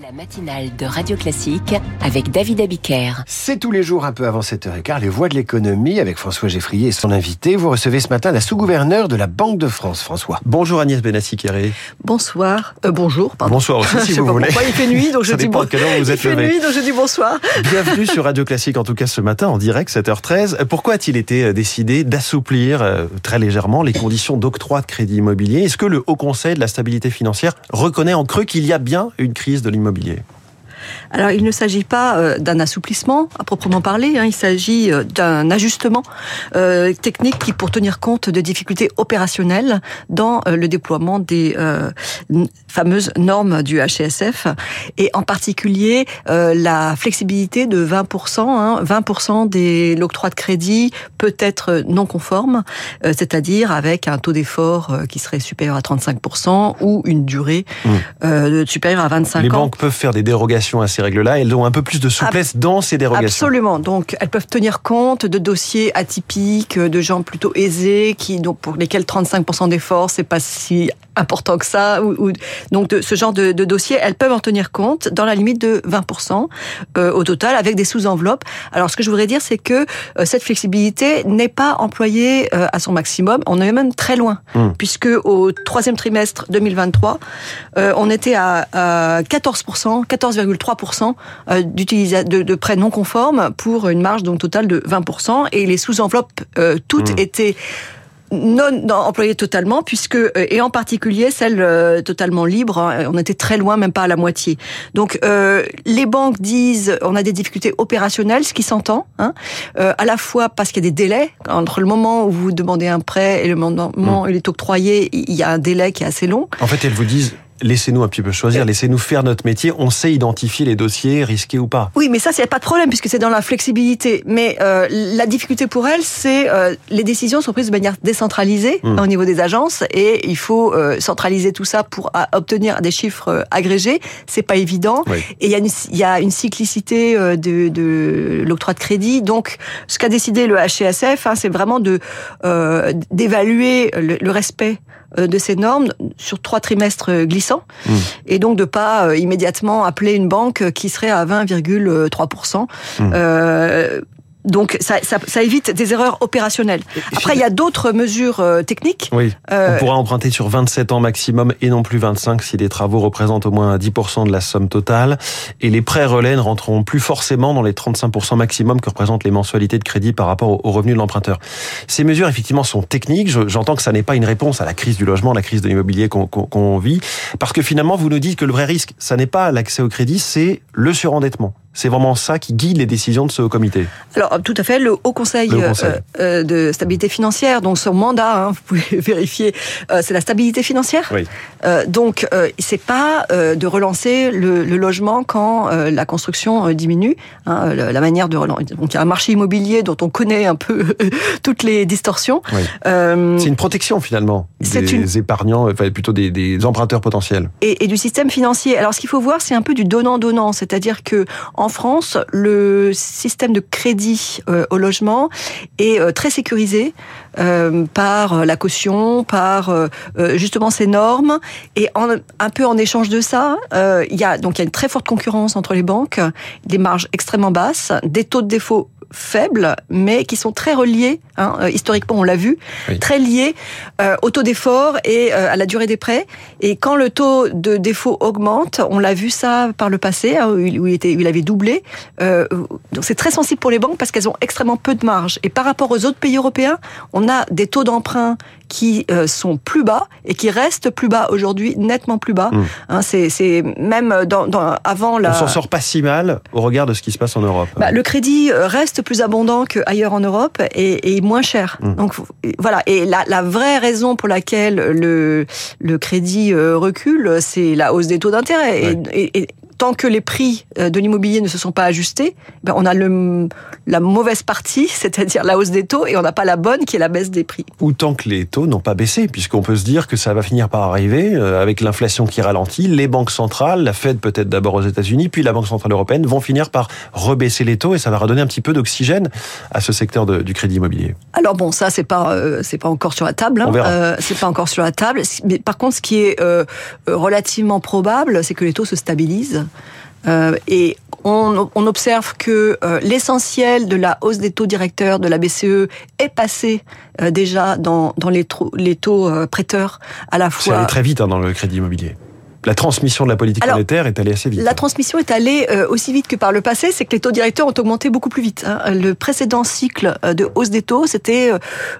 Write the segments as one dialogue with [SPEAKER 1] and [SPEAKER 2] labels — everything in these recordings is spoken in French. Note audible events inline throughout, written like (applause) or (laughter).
[SPEAKER 1] La matinale de Radio Classique avec David Abiker.
[SPEAKER 2] C'est tous les jours un peu avant 7h15, les voix de l'économie avec François Geffrier et son invité. Vous recevez ce matin la sous-gouverneure de la Banque de France, François.
[SPEAKER 3] Bonjour Agnès Benassi-Kéré.
[SPEAKER 4] Bonsoir. Euh, bonjour, pardon.
[SPEAKER 3] Bonsoir aussi (laughs) si
[SPEAKER 4] Je sais
[SPEAKER 3] vous
[SPEAKER 4] pas
[SPEAKER 3] voulez.
[SPEAKER 4] pourquoi, il fait nuit, donc je dis bon.
[SPEAKER 3] vous
[SPEAKER 4] il
[SPEAKER 3] êtes
[SPEAKER 4] fait
[SPEAKER 3] levé.
[SPEAKER 4] nuit, donc je dis bonsoir.
[SPEAKER 3] Bienvenue sur Radio Classique, en tout cas ce matin en direct, 7h13. Pourquoi a-t-il été euh, décidé d'assouplir euh, très légèrement les conditions d'octroi de crédit immobilier? Est-ce que le Haut Conseil de la stabilité financière reconnaît en creux qu'il y a bien une crise de l'immobilier immobilier.
[SPEAKER 4] Alors, il ne s'agit pas euh, d'un assouplissement à proprement parler, hein, il s'agit euh, d'un ajustement euh, technique qui pour tenir compte de difficultés opérationnelles dans euh, le déploiement des euh, fameuses normes du HCSF et en particulier la flexibilité de 20%, hein, 20% de l'octroi de crédit peut être non conforme, c'est-à-dire avec un taux d'effort qui serait supérieur à 35% ou une durée
[SPEAKER 3] Mmh.
[SPEAKER 4] supérieure à 25
[SPEAKER 3] Les
[SPEAKER 4] ans.
[SPEAKER 3] banques peuvent faire des dérogations à ces règles-là. Elles ont un peu plus de souplesse dans ces dérogations.
[SPEAKER 4] Absolument. Donc, elles peuvent tenir compte de dossiers atypiques, euh, de gens plutôt aisés, qui, donc, pour lesquels 35% d'efforts, c'est pas si important que ça. Ou, donc, ce genre de, de dossiers, elles peuvent en tenir compte dans la limite de 20% euh, au total, avec des sous-enveloppes. Alors, ce que je voudrais dire, c'est que euh, cette flexibilité n'est pas employée euh, à son maximum. On est même très loin,
[SPEAKER 3] hmm.
[SPEAKER 4] puisque au troisième trimestre 2023, on était à, à 14%, 14,4%. 3% euh, de, de prêts non conformes pour une marge donc totale de 20%. Et les sous-enveloppes, euh, toutes
[SPEAKER 3] mmh.
[SPEAKER 4] étaient non employées totalement, puisque euh, et en particulier celle euh, totalement libre. Hein, on était très loin, même pas à la moitié. Donc les banques disent on a des difficultés opérationnelles, ce qui s'entend, hein, à la fois parce qu'il y a des délais entre le moment où vous demandez un prêt et le moment mmh. où il est octroyé, il y a un délai qui est assez long.
[SPEAKER 3] En fait, elles vous disent laissez-nous un petit peu choisir, laissez-nous faire notre métier, on sait identifier les dossiers risqués ou pas.
[SPEAKER 4] Oui, mais ça, c'est pas de problème puisque c'est dans la flexibilité. Mais euh, la difficulté pour elle, c'est euh, les décisions sont prises de manière décentralisée
[SPEAKER 3] Mm.
[SPEAKER 4] au niveau des agences et il faut euh, centraliser tout ça pour à, obtenir des chiffres euh, agrégés. C'est pas évident.
[SPEAKER 3] Oui.
[SPEAKER 4] Et il y, a une- il y a une cyclicité euh, de, de l'octroi de crédit. Donc, ce qu'a décidé le HCSF, hein, c'est vraiment de euh, d'évaluer le, le respect de ces normes sur trois trimestres glissants
[SPEAKER 3] Mm.
[SPEAKER 4] et donc de pas euh, immédiatement appeler une banque qui serait à 20,3%.
[SPEAKER 3] Mm.
[SPEAKER 4] Euh, donc ça, ça, ça évite des erreurs opérationnelles. Après, il y a d'autres mesures euh, techniques.
[SPEAKER 3] Oui.
[SPEAKER 4] Euh,
[SPEAKER 3] On pourra emprunter sur 27 ans maximum et non plus 25 si les travaux représentent au moins 10% de la somme totale. Et les prêts relais ne rentreront plus forcément dans les 35% maximum que représentent les mensualités de crédit par rapport au- au revenu de l'emprunteur. Ces mesures, effectivement, sont techniques. Je- J'entends que ça n'est pas une réponse à la crise du logement, la crise de l'immobilier qu'on vit. Parce que finalement, vous nous dites que le vrai risque, ça n'est pas l'accès au crédit, c'est le surendettement. C'est vraiment ça qui guide les décisions de ce haut comité.
[SPEAKER 4] Alors tout à fait, le Haut Conseil,
[SPEAKER 3] Le Haut Conseil.
[SPEAKER 4] euh, euh, de stabilité financière, donc son mandat, hein, (laughs) vous pouvez vérifier, euh, c'est la stabilité financière.
[SPEAKER 3] Oui.
[SPEAKER 4] Donc c'est pas de relancer le, le logement quand la construction diminue. Hein, la, manière de relancer. Donc il y a un marché immobilier dont on connaît un peu (laughs) toutes les distorsions.
[SPEAKER 3] Oui. C'est une protection finalement des
[SPEAKER 4] une-
[SPEAKER 3] épargnants, enfin plutôt des, des emprunteurs potentiels.
[SPEAKER 4] et, et du système financier. Alors, ce qu'il faut voir, c'est un peu du donnant-donnant, c'est-à-dire que en France, le système de crédit euh, au logement est euh, très sécurisé euh, par euh, la caution, par euh, euh, justement ces normes, et en, un peu en échange de ça, euh, il y a donc il y a une très forte concurrence entre les banques, des marges extrêmement basses, des taux de défaut faibles, mais qui sont très reliés, hein, historiquement on l'a vu,
[SPEAKER 3] Oui.
[SPEAKER 4] très liés euh, au taux d'effort et euh, à la durée des prêts. Et quand le taux de défaut augmente, on l'a vu ça par le passé, hein, où, il, où il était, où il avait doublé. Euh, donc c'est très sensible pour les banques parce qu'elles ont extrêmement peu de marge. Et par rapport aux autres pays européens, on a des taux d'emprunt qui euh, sont plus bas et qui restent plus bas aujourd'hui, nettement plus bas.
[SPEAKER 3] Mm.
[SPEAKER 4] Hein, c'est, même dans, dans, avant la.
[SPEAKER 3] On s'en sort pas si mal au regard de ce qui se passe en Europe.
[SPEAKER 4] Bah, le crédit euh, reste plus abondant qu'ailleurs en Europe et, et moins cher.
[SPEAKER 3] Mm.
[SPEAKER 4] Donc voilà. Et la, la vraie raison pour laquelle le, le crédit euh, recule, c'est la hausse des taux d'intérêt. Et- Et, et tant que les prix euh, de l'immobilier ne se sont pas ajustés, ben on a le, la mauvaise partie, (laughs) c'est-à-dire la hausse des taux, et on n'a pas la bonne qui est la baisse des prix.
[SPEAKER 3] Ou tant que les taux n'ont pas baissé, puisqu'on peut se dire que ça va finir par arriver euh, avec l'inflation qui ralentit. Les banques centrales, la Fed peut-être d'abord aux États-Unis, puis la Banque centrale européenne vont finir par rebaisser les taux et ça va redonner un petit peu d'oxygène à ce secteur de- du crédit immobilier.
[SPEAKER 4] Alors bon, ça c'est pas euh, c'est pas encore sur la table. hein. Euh, c'est pas encore sur la table. Mais par contre, ce qui est relativement probable, c'est que les taux se stabilisent Euh, et on, on, observe que euh, l'essentiel de la hausse des taux directeurs de la BCE est passé euh, déjà dans, dans les, les taux prêteurs à la fois.
[SPEAKER 3] C'est allé très vite hein, dans le crédit immobilier. La transmission de la politique
[SPEAKER 4] Alors,
[SPEAKER 3] monétaire est allée assez vite.
[SPEAKER 4] La transmission est allée aussi vite que par le passé, c'est que les taux directeurs ont augmenté beaucoup plus vite. Hein. Le précédent cycle de hausse des taux, c'était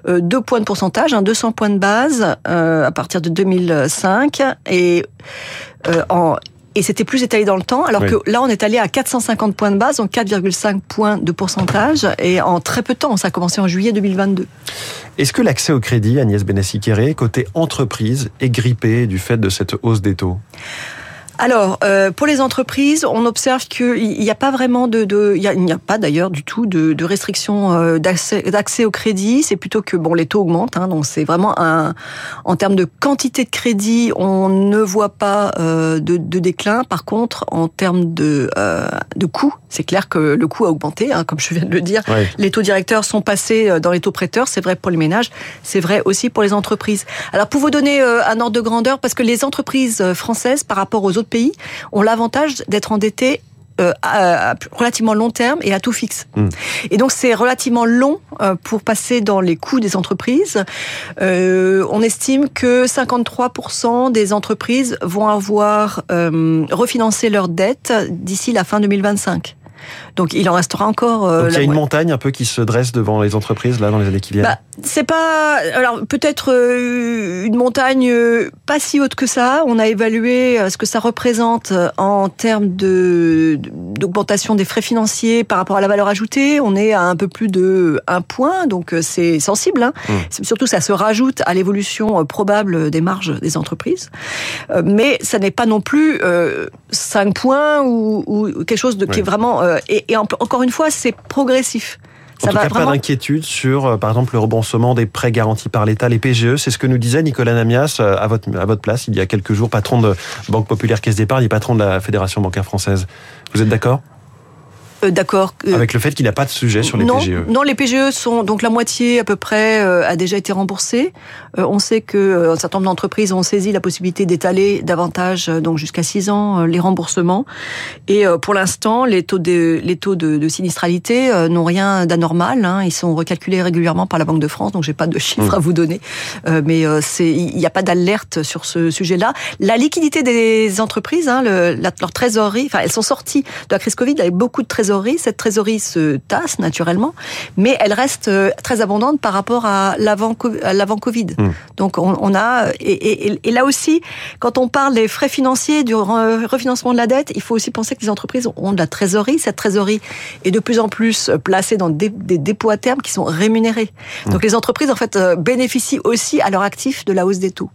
[SPEAKER 4] euh, 2 points de pourcentage, hein, 200 points de base à partir de 2005. Et en, et c'était plus étalé dans le temps, alors oui. que là, on est allé à 450 points de base, donc 4,5 points de pourcentage, et en très peu de temps, ça a commencé en juillet 2022.
[SPEAKER 3] Est-ce que l'accès au crédit, Agnès Benassi-Kéré, côté entreprise, est grippé du fait de cette hausse des taux?
[SPEAKER 4] Alors, euh, pour les entreprises, on observe qu'il n'y a pas vraiment de, de il n'y a, a, pas d'ailleurs du tout de, de restriction euh, d'accès au crédit. C'est plutôt que bon, les taux augmentent, hein, donc c'est vraiment un, en termes de quantité de crédit, on ne voit pas euh, de, de, déclin. Par contre, en termes de, euh, de coût, c'est clair que le coût a augmenté, hein, comme je viens de le dire. Les taux directeurs sont passés dans les taux prêteurs. C'est vrai pour les ménages, c'est vrai aussi pour les entreprises. Alors, pour vous donner un ordre de grandeur, parce que les entreprises françaises, par rapport aux autres pays ont l'avantage d'être endettés euh, à, relativement long terme et à tout fixe.
[SPEAKER 3] Mm.
[SPEAKER 4] Et donc c'est relativement long euh, pour passer dans les coûts des entreprises. Euh, on estime que 53% des entreprises vont avoir refinancé leurs dettes d'ici la fin 2025. Donc il en restera encore.
[SPEAKER 3] Euh, Donc il y a une montagne un peu qui se dresse devant les entreprises là dans les années qui viennent.
[SPEAKER 4] Bah, c'est pas alors peut-être euh, une montagne euh, pas si haute que ça. On a évalué ce que ça représente en termes de d'augmentation des frais financiers par rapport à la valeur ajoutée. On est à un peu plus de un point, donc c'est sensible. Hein.
[SPEAKER 3] Mmh.
[SPEAKER 4] Surtout ça se rajoute à l'évolution probable des marges des entreprises, mais ça n'est pas non plus 5 points ou, ou quelque chose de, qui est vraiment et, et, encore une fois, c'est progressif.
[SPEAKER 3] En ça tout va cas, vraiment... pas d'inquiétude sur, euh, par exemple, le remboursement des prêts garantis par l'État, les PGE. C'est ce que nous disait Nicolas Namias euh, à votre, à votre place il y a quelques jours, patron de Banque Populaire Caisse d'Épargne et patron de la Fédération bancaire française. Vous êtes d'accord?
[SPEAKER 4] euh, D'accord.
[SPEAKER 3] Avec le fait qu'il n'y a pas de sujet sur les
[SPEAKER 4] non,
[SPEAKER 3] PGE.
[SPEAKER 4] Non, les PGE sont donc la moitié à peu près euh, a déjà été remboursée. Euh, on sait que un certain nombre d'entreprises ont saisi la possibilité d'étaler davantage, donc jusqu'à 6 ans, les remboursements. Et pour l'instant, les taux de les taux de, de sinistralité n'ont rien d'anormal. Hein. Ils sont recalculés régulièrement par la Banque de France, donc j'ai pas de chiffres mmh. à vous donner. mais c'est il n'y a pas d'alerte sur ce sujet-là. La liquidité des entreprises, hein, le, la, leur trésorerie, enfin elles sont sorties de la crise Covid avec beaucoup de trésorerie trésorerie. Cette trésorerie se tasse naturellement, mais elle reste très abondante par rapport à l'avant l'avant Covid.
[SPEAKER 3] Mmh.
[SPEAKER 4] Donc on, on a et, et, et, là aussi, quand on parle des frais financiers du refinancement de la dette, il faut aussi penser que les entreprises ont de la trésorerie. Cette trésorerie est de plus en plus placée dans des, des dépôts à terme qui sont rémunérés. Mmh. Donc les entreprises en fait bénéficient aussi à leur actif de la hausse des taux.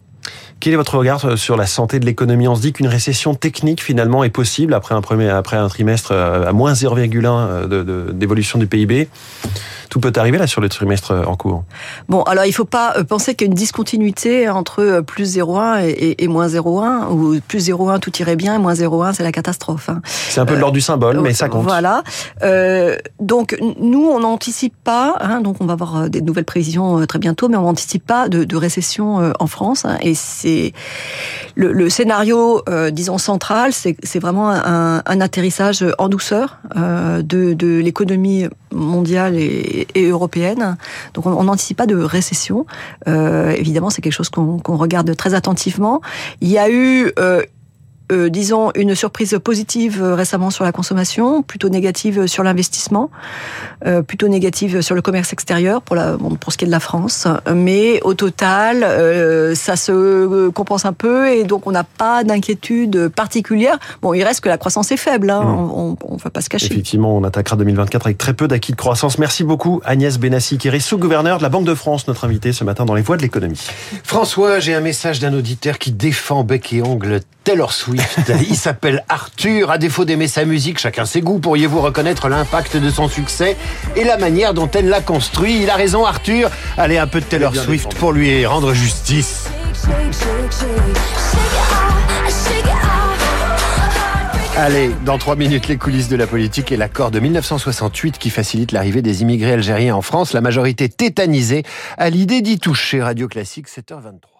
[SPEAKER 3] Quel est votre regard sur la santé de l'économie? On se dit qu'une récession technique finalement est possible après un, premier, après un trimestre à moins 0,1 d'évolution du PIB. Tout peut arriver là sur le trimestre en cours.
[SPEAKER 4] Bon, alors il ne faut pas penser qu'il y a une discontinuité entre plus 0,1 et, et, et, moins 0,1 ou plus 0,1 tout irait bien et moins 0,1 c'est la catastrophe. Hein.
[SPEAKER 3] C'est un peu de l'ordre du symbole, euh, mais ça compte.
[SPEAKER 4] Voilà. Euh, donc nous on n'anticipe pas, hein, donc on va avoir des nouvelles prévisions très bientôt, mais on n'anticipe pas de, de, récession en France. Hein, et c'est le, scénario, euh, disons central, c'est vraiment un, atterrissage en douceur euh, de, l'économie mondiale et, européenne. Donc on n'anticipe pas de récession. Euh, évidemment, c'est quelque chose qu'on qu regarde très attentivement. Il y a eu euh, euh, disons, une surprise positive récemment sur la consommation, plutôt négative sur l'investissement, euh, plutôt négative sur le commerce extérieur pour, la, bon, pour ce qui est de la France. Mais au total, euh, ça se compense un peu et donc on n'a pas d'inquiétude particulière. Bon, il reste que la croissance est faible, hein, mmh. on ne va pas se cacher.
[SPEAKER 3] Effectivement, on attaquera 2024 avec très peu d'acquis de croissance. Merci beaucoup Agnès Benassi, qui est sous-gouverneur de la Banque de France, notre invité ce matin dans les voies de l'économie.
[SPEAKER 2] François, j'ai un message d'un auditeur qui défend bec et ongle Taylor Swift. (laughs) Il s'appelle Arthur. À défaut d'aimer sa musique, chacun ses goûts. Pourriez-vous reconnaître l'impact de son succès et la manière dont elle l'a construit? Il a raison, Arthur. Allez, un peu de Taylor Swift pour lui rendre justice. Allez, dans trois minutes, les coulisses de la politique et l'accord de 1968 qui facilite l'arrivée des immigrés algériens en France. La majorité tétanisée à l'idée d'y toucher. Radio Classique, 7h23.